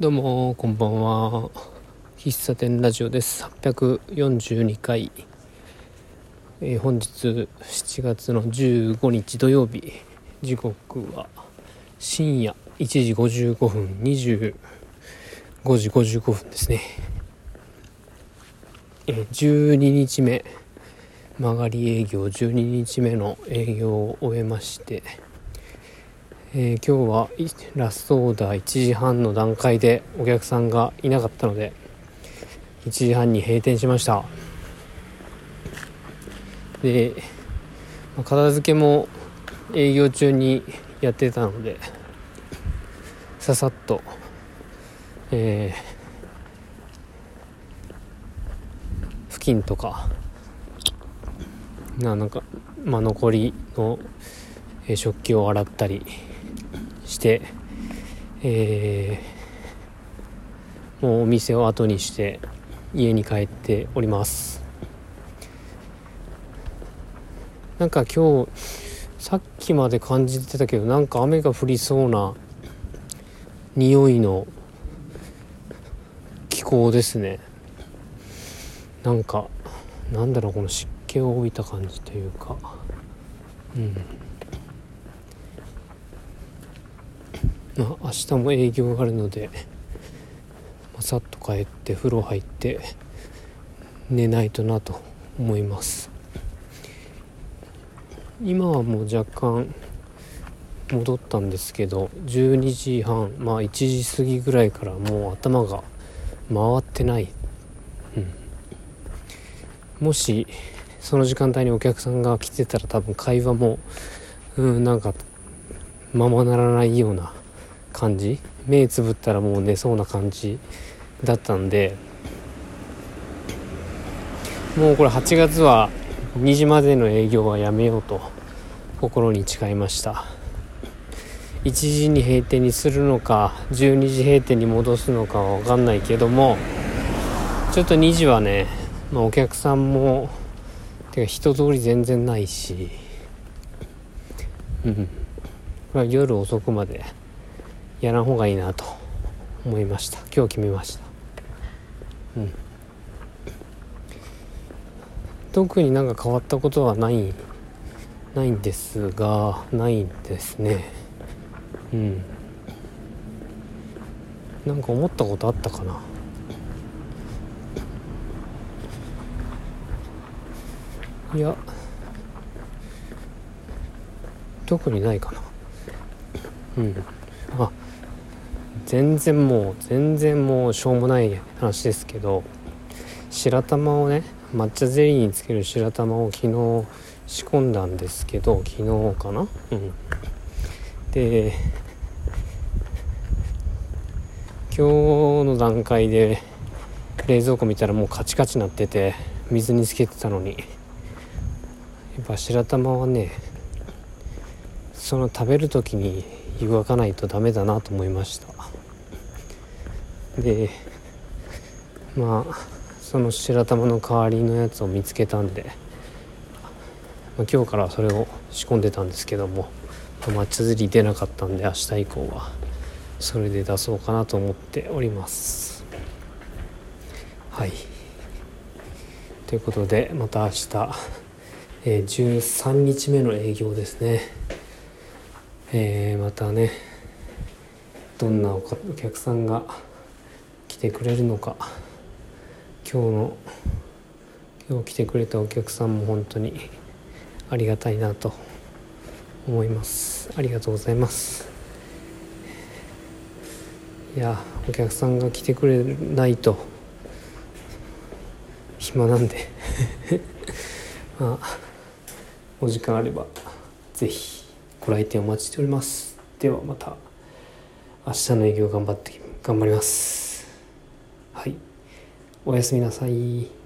どうもこんばんは。喫茶店ラジオです。842回、えー、本日7月の15日土曜日。時刻は深夜1時55分。25時55分ですね、えー、12日目。曲がり営業。12日目の営業を終えまして。えー、今日はラストオーダー1時半の段階でお客さんがいなかったので1時半に閉店しました。で、まあ、片付けも営業中にやってたのでささっとえー、付近とかななんか、まあ、残りの食器を洗ったりして、えー、もうお店を後にして家に帰っております。なんか今日さっきまで感じてたけどなんか雨が降りそうな匂いの気候ですね。なんかなんだろうこの湿気を帯びた感じというか。うん。まあ、明日も営業があるので、まあ、さっと帰って風呂入って寝ないとなと思います。今はもう若干戻ったんですけど12時半まあ1時過ぎぐらいからもう頭が回ってない、うん、もしその時間帯にお客さんが来てたら多分会話もうんなんかままならないような感じ？目つぶったらもう寝そうな感じだったんで。もうこれ8月は2時までの営業はやめようと心に誓いました。1時に閉店にするのか12時閉店に戻すのかは分かんないけどもちょっと2時はね、まあ、お客さんもてか人通り全然ないし。うん。夜遅くまでやらん方がいいなと思いました。今日決めました。うん。特になんか変わったことはないないんですがないんですね。うん。なんか思ったことあったかな。いや。特にないかな。うん。あ全然もう全然もうしょうもない話ですけど白玉をね抹茶ゼリーにつける白玉を昨日仕込んだんですけど昨日かな？うん。で今日の段階で冷蔵庫見たらもうカチカチなってて水につけてたのに。やっぱ白玉はねその食べる時に湯がかないとダメだなと思いました。でまあその白玉の代わりのやつを見つけたんで、まあ、今日からそれを仕込んでたんですけども、まあ、釣り出なかったんで明日以降はそれで出そうかなと思っております。はい。ということでまた明日、えー、13日目の営業ですね。えー、またねどんなお客さんが来てくれるのか。今日の今日来てくれたお客さんも本当にありがたいなと思います。ありがとうございます。いやお客さんが来てくれないと暇なんで。まあお時間あれば是非ご来店お待ちしております。ではまた明日の営業頑張って頑張ります。はい。おやすみなさい。